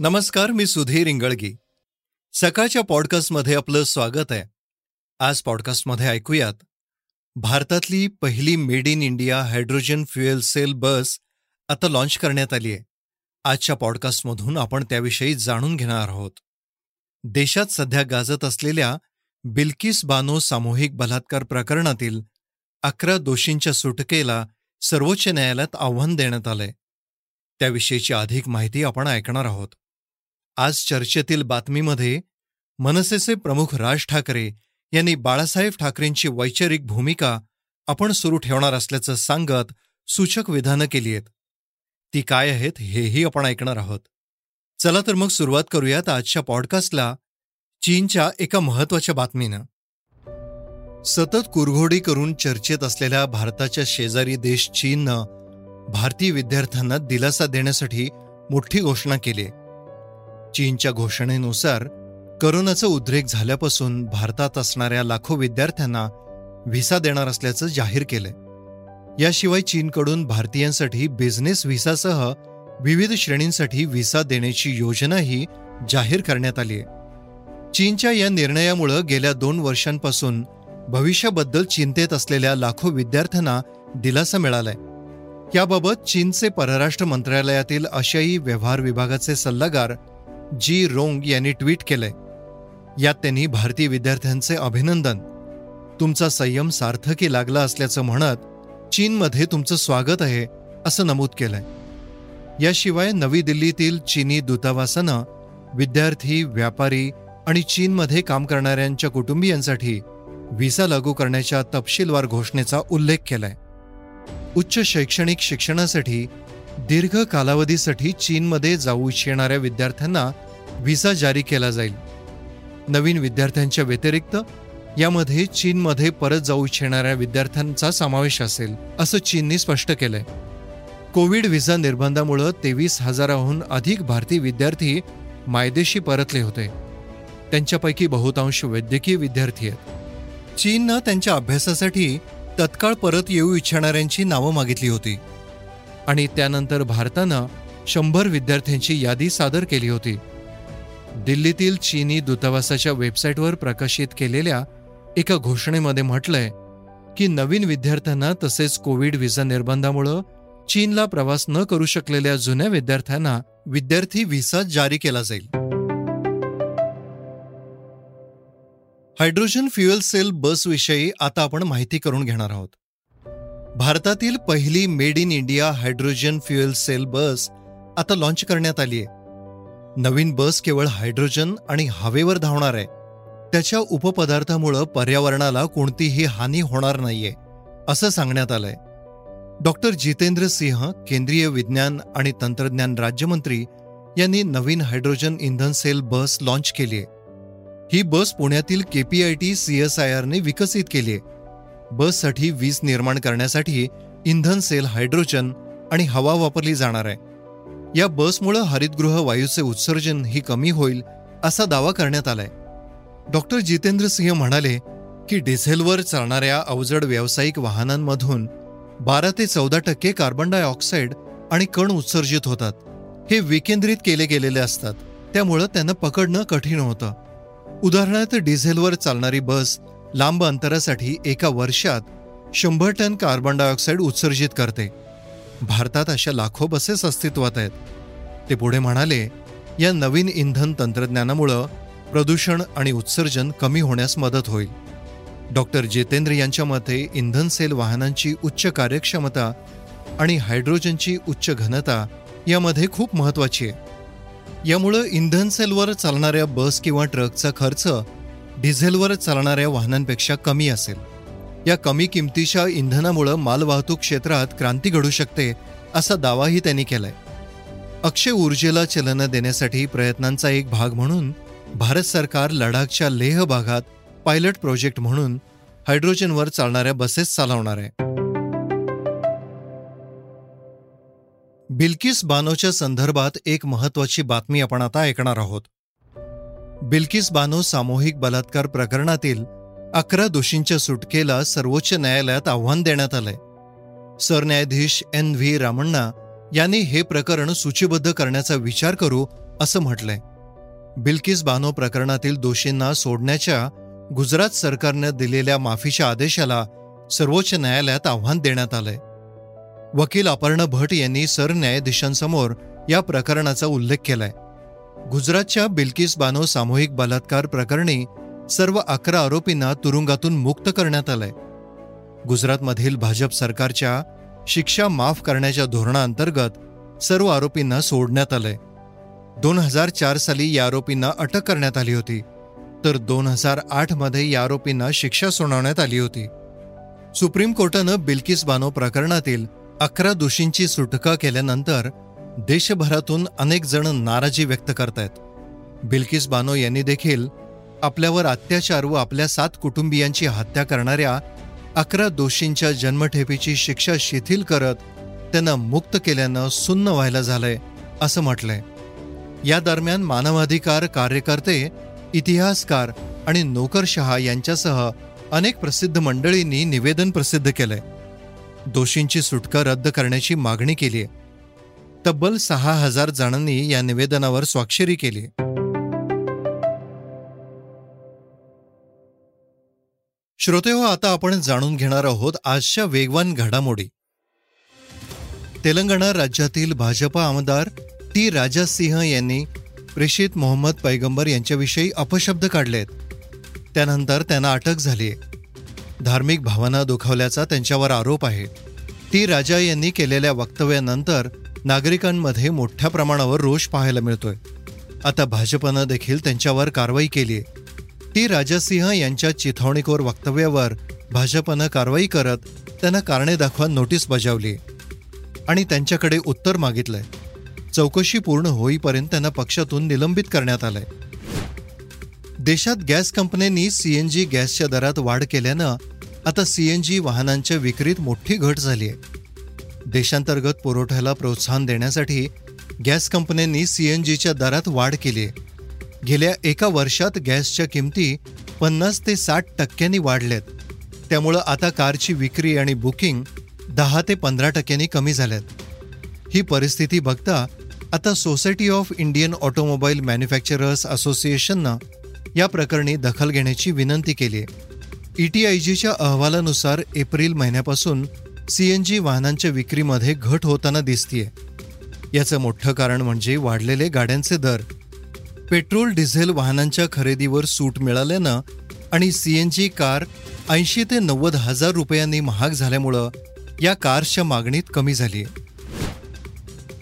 नमस्कार मी सुधीर इंगळगी. सकाळच्या पॉडकास्टमध्ये आपलं स्वागत आहे. आज पॉडकास्टमध्ये ऐकूयात भारतातली पहिली made in India hydrogen fuel cell bus आता लॉन्च करण्यात आली आहे. आजच्या पॉडकास्टमधून आपण त्याविषयी जाणून घेणार आहोत. देशात सध्या गाजत असलेल्या बिल्किस बानो सामूहिक बलात्कार प्रकरणातील अकरा दोषींच्या सुटकेला सर्वोच्च न्यायालयात आव्हान देण्यात आलंय. त्याविषयीची अधिक माहिती आपण ऐकणार आहोत. आज चर्चेतील बातमीमध्ये मनसेचे प्रमुख राज ठाकरे यांनी बाळासाहेब ठाकरेंची वैचारिक भूमिका आपण सुरू ठेवणार असल्याचं सांगत सूचक विधानं केली आहेत. ती काय आहेत हेही आपण ऐकणार आहोत. चला तर मग सुरुवात करूयात आजच्या पॉडकास्टला चीनच्या एका महत्त्वाच्या बातमीनं. सतत कुरघोडी करून चर्चेत असलेल्या भारताच्या शेजारी देश चीननं भारतीय विद्यार्थ्यांना दिलासा देण्यासाठी मोठी घोषणा केली चीनच्या घोषणेनुसार करोनाचा उद्रेक झाल्यापासून भारतात असणाऱ्या लाखो विद्यार्थ्यांना व्हिसा देणार असल्याचं जाहीर केलंय. याशिवाय चीनकडून भारतीयांसाठी बिझनेस व्हिसासह विविध श्रेणींसाठी व्हिसा देण्याची योजनाही जाहीर करण्यात आली आहे चीनच्या या निर्णयामुळं गेल्या दोन वर्षांपासून भविष्याबद्दल चिंतेत असलेल्या लाखो विद्यार्थ्यांना दिलासा मिळालाय. याबाबत चीनचे परराष्ट्र मंत्रालयातील आशियाई व्यवहार विभागाचे सल्लागार जी रोंग यांनी ट्विट केलंय यात त्यांनी भारतीय विद्यार्थ्यांचे अभिनंदन. तुमचा संयम सार्थकी लागला असल्याचं म्हणत चीनमध्ये तुमचं स्वागत आहे असं नमूद केलंय. याशिवाय नवी दिल्लीतील चीनी दूतावासानं विद्यार्थी व्यापारी आणि चीनमध्ये काम करणाऱ्यांच्या कुटुंबियांसाठी व्हिसा लागू करण्याच्या तपशीलवार घोषणेचा उल्लेख केलाय. उच्च शैक्षणिक शिक्षणासाठी दीर्घ कालावधीसाठी चीनमध्ये जाऊ इच्छिणाऱ्या विद्यार्थ्यांना व्हिसा जारी केला जाईल. नवीन विद्यार्थ्यांच्या व्यतिरिक्त यामध्ये चीनमध्ये परत जाऊ इच्छिणाऱ्या विद्यार्थ्यांचा समावेश असेल असं चीनने स्पष्ट केलंय. कोविड व्हिसा निर्बंधामुळं तेवीस हजाराहून अधिक भारतीय विद्यार्थी मायदेशी परतले होते. त्यांच्यापैकी बहुतांश वैद्यकीय विद्यार्थी आहेत. चीननं त्यांच्या अभ्यासासाठी तत्काळ परत येऊ इच्छिणाऱ्यांची नावं मागितली होती. आणि त्यानंतर भारतानं शंभर विद्यार्थ्यांची यादी सादर केली होती. दिल्लीतील चीनी दूतावासाच्या वेबसाईटवर प्रकाशित केलेल्या एका घोषणेमध्ये म्हटलंय की नवीन विद्यार्थ्यांना तसेच कोविड व्हिसा निर्बंधामुळं चीनला प्रवास न करू शकलेल्या जुन्या विद्यार्थ्यांना विद्यार्थी व्हिसा जारी केला जाईल. हायड्रोजन फ्युएल सेल बसविषयी आता आपण माहिती करून घेणार आहोत. भारतातील पहिली made in India hydrogen fuel cell bus आता लॉन्च करण्यात आली आहे. नवीन बस केवळ हायड्रोजन आणि हवेवर धावणार आहे. त्याच्या उपपदार्थामुळं पर्यावरणाला कोणतीही हानी होणार नाहीये असं सांगण्यात आलंय. डॉक्टर जितेंद्र सिंह केंद्रीय विज्ञान आणि तंत्रज्ञान राज्यमंत्री यांनी नवीन हायड्रोजन इंधन सेल बस लॉन्च केली आहे. ही बस पुण्यातील केपीआयटी सीएसआयआरने विकसित केली आहे. बससाठी वीज निर्माण करण्यासाठी इंधन सेल हायड्रोजन आणि हवा वापरली जाणार आहे. या बसमुळं हरितगृह वायूचे उत्सर्जन ही कमी होईल असा दावा करण्यात आलाय. डॉक्टर जितेंद्र सिंह म्हणाले की डिझेलवर चालणाऱ्या अवजड व्यावसायिक वाहनांमधून बारा ते चौदा टक्के कार्बन डायऑक्साईड आणि कण उत्सर्जित होतात. हे विकेंद्रित केले गेलेले असतात. त्यामुळं त्यांना पकडणं कठीण होतं. उदाहरणार्थ डिझेलवर चालणारी बस लांब अंतरासाठी एका वर्षात शंभर टन कार्बन डायऑक्साईड उत्सर्जित करते. भारतात अशा लाखो बसेस अस्तित्वात आहेत. ते पुढे म्हणाले या नवीन इंधन तंत्रज्ञानामुळं प्रदूषण आणि उत्सर्जन कमी होण्यास मदत होईल. डॉक्टर जितेंद्र यांच्या मते इंधन सेल वाहनांची उच्च कार्यक्षमता आणि हायड्रोजनची उच्च घनता यामध्ये खूप महत्वाची आहे. यामुळं इंधन सेलवर चालणाऱ्या बस किंवा ट्रकचा खर्च डिझेलवर चालणाऱ्या वाहनांपेक्षा कमी असेल. या कमी किमतीच्या इंधनामुळं मालवाहतूक क्षेत्रात क्रांती घडू शकते असा दावाही त्यांनी केलाय. अक्षय ऊर्जेला चलन देण्यासाठी प्रयत्नांचा एक भाग म्हणून भारत सरकार लडाखच्या लेह भागात पायलट प्रोजेक्ट म्हणून हायड्रोजनवर चालणाऱ्या बसेस चालवणार आहे. बिल्किस बानोच्या संदर्भात एक महत्वाची बातमी आपण आता ऐकणार आहोत. बिल्किस बानो सामूहिक बलात्कार प्रकरणातील अकरा दोषींच्या सुटकेला सर्वोच्च न्यायालयात आव्हान देण्यात आलंय. सरन्यायाधीश एन व्ही रामण्णा यांनी हे प्रकरण सूचीबद्ध करण्याचा विचार करू असं म्हटलंय. बिल्किस बानो प्रकरणातील दोषींना सोडण्याच्या गुजरात सरकारनं दिलेल्या माफीच्या आदेशाला सर्वोच्च न्यायालयात आव्हान देण्यात आलंय. वकील अपर्णा भट यांनी सरन्यायाधीशांसमोर या प्रकरणाचा उल्लेख केलाय. गुजरातच्या बिल्किस बानो सामूहिक बलात्कार प्रकरणी सर्व अकरा आरोपींना तुरुंगातून मुक्त करण्यात आलंय. गुजरातमधील भाजप सरकारच्या शिक्षा माफ करण्याच्या धोरणाअंतर्गत सर्व आरोपींना सोडण्यात आलंय. दोन हजार चार साली या आरोपींना अटक करण्यात आली होती तर दोन हजार आठमध्ये या आरोपींना शिक्षा सुनावण्यात आली होती. सुप्रीम कोर्टानं बिल्किस बानो प्रकरणातील अकरा दोषींची सुटका केल्यानंतर देशभरातून अनेक जण नाराजी व्यक्त करतायत. बिल्किस बानो यांनी देखील आपल्यावर अत्याचार व आपल्या सात कुटुंबियांची हत्या करणाऱ्या अकरा दोषींच्या जन्मठेपीची शिक्षा शिथिल करत त्यांना मुक्त केल्यानं सुन्न व्हायला झालंय असं म्हटलंय. या दरम्यान मानवाधिकार कार्यकर्ते इतिहासकार आणि नोकरशहा यांच्यासह अनेक प्रसिद्ध मंडळींनी निवेदन प्रसिद्ध केलंय. दोषींची सुटका रद्द करण्याची मागणी केली आहे तब्बल सहा हजार जणांनी या निवेदनावर स्वाक्षरी केली. श्रोतेहो आता आपण जाणून घेणार आहोत आजच्या वेगवान घडामोडी. तेलंगणा राज्यातील भाजपा आमदार टी. राजा सिंह यांनी प्रेषित मोहम्मद पैगंबर यांच्याविषयी अपशब्द काढलेत. त्यानंतर त्यांना अटक झाली धार्मिक भावना दुखावल्याचा त्यांच्यावर आरोप आहे. टी. राजा यांनी केलेल्या वक्तव्यानंतर नागरिकांमध्ये मोठ्या प्रमाणावर रोष पाहायला मिळतोय. आता भाजपनं देखील त्यांच्यावर कारवाई केली टी. राजसिंह यांच्या चिथावणीखोर वक्तव्यावर भाजपनं कारवाई करत त्यांना कारणे दाखवा नोटीस बजावली. आणि त्यांच्याकडे उत्तर मागितलंय. चौकशी पूर्ण होईपर्यंत त्यांना पक्षातून निलंबित करण्यात आलंय. देशात गॅस कंपन्यांनी सीएनजी गॅसच्या दरात वाढ केल्यानं आता सीएनजी वाहनांच्या विक्रीत मोठी घट झाली आहे देशांतर्गत पुरवठ्याला प्रोत्साहन देण्यासाठी गॅस कंपन्यांनी सीएनजीच्या दरात वाढ केली. आहे गेल्या एका वर्षात गॅसच्या किमती पन्नास ते साठ टक्क्यांनी वाढल्यात त्यामुळं आता कारची विक्री आणि बुकिंग दहा ते पंधरा टक्क्यांनी कमी झाल्यात. ही परिस्थिती बघता आता society of Indian automobile manufacturers असोसिएशननं या प्रकरणी दखल घेण्याची विनंती केली. आहे ईटीआयजीच्या अहवालानुसार एप्रिल महिन्यापासून सीएनजी वाहनांच्या विक्रीमध्ये घट होताना दिसतीये. याचं मोठं कारण म्हणजे वाढलेले गाड्यांचे दर. पेट्रोल डिझेल वाहनांच्या खरेदीवर सूट मिळाल्यानं आणि सीएनजी कार ऐंशी ते नव्वद हजार रुपयांनी महाग झाल्यामुळं या कारच्या मागणीत कमी झाली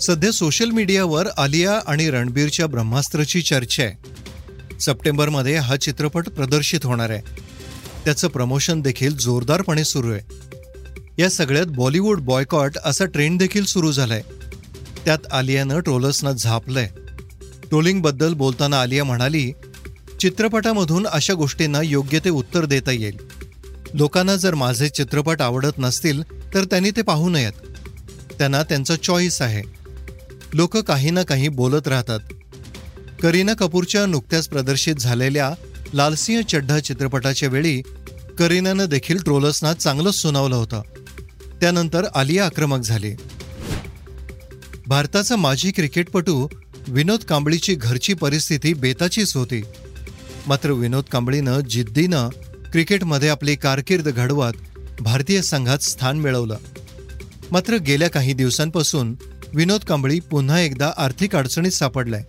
सध्या सोशल मीडियावर आलिया आणि रणबीरच्या ब्रह्मास्त्रची चर्चा आहे. सप्टेंबरमध्ये हा चित्रपट प्रदर्शित होणार आहे. त्याचं प्रमोशन देखील जोरदारपणे सुरू आहे. या सगळ्यात बॉलिवूड बॉयकॉट असा ट्रेंड देखील सुरू झालाय. त्यात आलियानं ट्रोलर्सना झापलंय. ट्रोलिंगबद्दल बोलताना आलिया म्हणाली चित्रपटामधून अशा गोष्टींना योग्य ते उत्तर देता येईल. लोकांना जर माझे चित्रपट आवडत नसतील तर त्यांनी ते पाहू नयेत. त्यांना त्यांचा चॉईस आहे. लोक काही ना काही बोलत राहतात. करीना कपूरच्या नुकत्याच प्रदर्शित झालेल्या लालसिंह चड्ढा चित्रपटाच्या वेळी करीनानं देखील ट्रोलर्सना चांगलंच सुनावलं होतं. त्यानंतर आलिया आक्रमक झाली. भारताचा माजी क्रिकेटपटू विनोद कांबळीची घरची परिस्थिती बेताचीच होती. मात्र विनोद कांबळीनं जिद्दीनं क्रिकेटमध्ये आपली कारकीर्द घडवत भारतीय संघात स्थान मिळवलं. मात्र गेल्या काही दिवसांपासून विनोद कांबळी पुन्हा एकदा आर्थिक अडचणीत सापडलाय.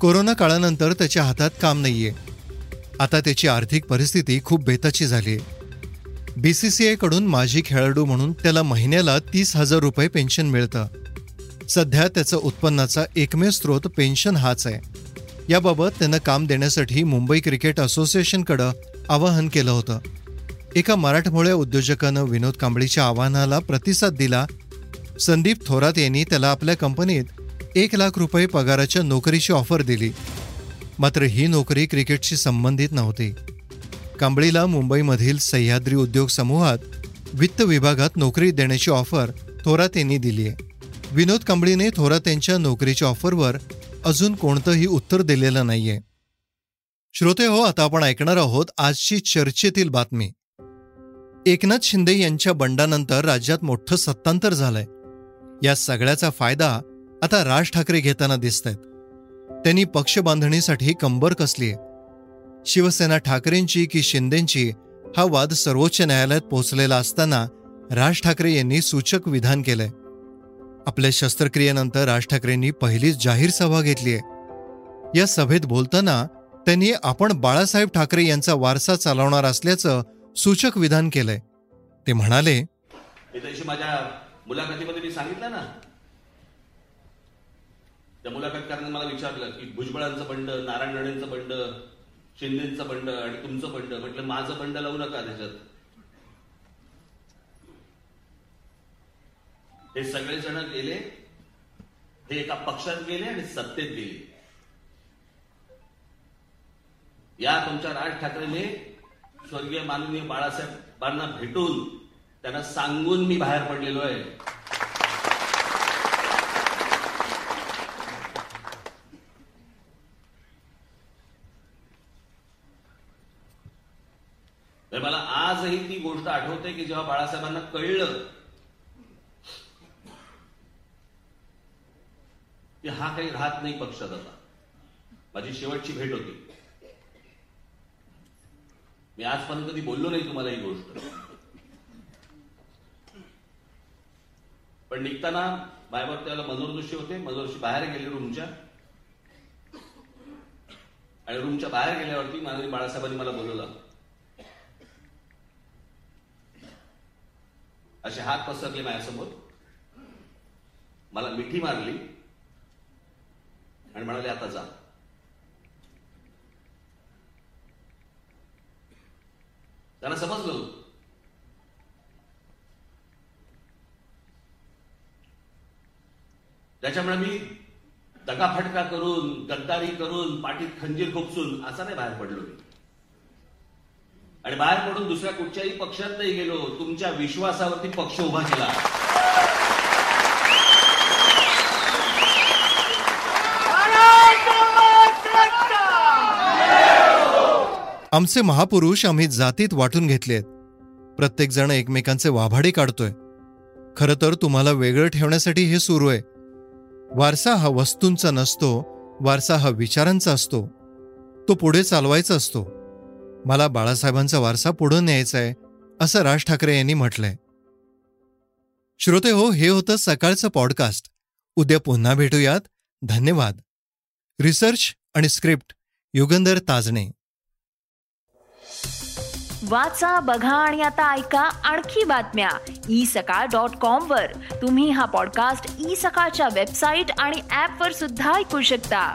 कोरोना काळानंतर त्याच्या हातात काम नाहीये. आता त्याची आर्थिक परिस्थिती खूप बेताची झाली आहे बीसीसीआयकडून माजी खेळाडू म्हणून त्याला महिन्याला तीस हजार रुपये पेन्शन मिळतं. सध्या त्याचं उत्पन्नाचा एकमेव स्रोत पेन्शन हाच आहे. याबाबत त्यानं काम देण्यासाठी मुंबई क्रिकेट असोसिएशनकडं आवाहन केलं होतं. एका मराठमोळ्या उद्योजकानं विनोद कांबळीच्या आवाहनाला प्रतिसाद दिला. संदीप थोरात यांनी त्याला आपल्या कंपनीत एक लाख रुपये पगाराच्या नोकरीची ऑफर दिली. मात्र ही नोकरी क्रिकेटशी संबंधित नव्हती. कांबळीला मुंबईमधील सह्याद्री उद्योग समूहात वित्त विभागात नोकरी देण्याची ऑफर थोरात यांनी दिली आहे. विनोद कांबळीने थोरात यांच्या नोकरीच्या ऑफरवर अजून कोणतंही उत्तर दिलेलं नाहीये. श्रोते हो आता आपण ऐकणार आहोत आजची चर्चेतील बातमी. एकनाथ शिंदे यांच्या बंडानंतर राज्यात मोठं सत्तांतर झालंय. या सगळ्याचा फायदा आता राज ठाकरे घेताना दिसत आहेत त्यांनी पक्ष बांधणीसाठी कंबर कसली आहे शिवसेना ठाकरेंची की शिंदेंची हा वाद सर्वोच्च न्यायालयात पोहोचलेला असताना राज ठाकरे यांनी सूचक विधान केलंय. आपल्या शस्त्रक्रियेनंतर राज ठाकरेंनी पहिलीच जाहीर सभा घेतलीय. या सभेत बोलताना त्यांनी आपण बाळासाहेब ठाकरे यांचा वारसा चालवणार असल्याचं सूचक विधान केलंय. ते म्हणाले माझ्या मुलाखतीमध्ये मी सांगितलं ना. त्या मुलाखतकारांनी मला विचारलं की भुजबळांचं बंड नारायण राणेंचं बंड शिंदेचं बंड आणि तुमचं बंड. म्हटलं माझं बंड लावू नका त्याच्यात. हे सगळे जण गेले. हे एका पक्षात गेले आणि सत्तेत गेले. या तुमच्या राज ठाकरेने स्वर्गीय माननीय बाळासाहेबांना भेटून त्यांना सांगून मी बाहेर पडलेलो आहे. तर मला आजही ती गोष्ट आठवते की जेव्हा बाळासाहेबांना कळलं की हा काही राहत नाही पक्षात आता माझी शेवटची भेट होती. मी आजपर्यंत कधी बोललो नाही तुम्हाला ही गोष्ट. पण निघताना बायबर त्याला मनोहरदोषी होते. मनोहरशी बाहेर गेले रूमच्या. आणि रूमच्या बाहेर गेल्यावरती माननीय बाळासाहेबांनी मला बोलवलं. असे हात पसरले माझ्यासमोर. मला मिठी मारली. आणि म्हणाले आता जा. त्यांना समजलं. त्याच्यामुळे मी दगाफटका करून गद्दारी करून पाठीत खंजीर खोपसून असा नाही बाहेर पडलो मी. आणि बाहेर पडून दुसऱ्या कुठच्याही पक्षात नाही गेलो तुमच्या विश्वासावरती पक्ष उभा केला. आमचे महापुरुष आम्ही जातीत वाटून घेतलेत. प्रत्येकजण एकमेकांचे वाभाडे काढतोय. खरं तर तुम्हाला वेगळं ठेवण्यासाठी हे सुरू आहे. वारसा हा वस्तूंचा नसतो वारसा हा विचारांचा असतो. तो पुढे चालवायचा असतो. मला बाळासाहेबांचा वारसा पुढे न्यायचा आहे असं राज ठाकरे यांनी म्हटलंय. श्रोते हो हे होतं सकाळचं पॉडकास्ट. उद्या पुन्हा भेटूयात. धन्यवाद. रिसर्च आणि स्क्रिप्ट युगंधर ताजणे. वाचा बघा आणि आता ऐका आणखी बातम्या. ई सकाळ डॉट कॉम वर. तुम्ही हा पॉडकास्ट ई सकाळच्या वेबसाईट आणि ऍप वर सुद्धा ऐकू शकता.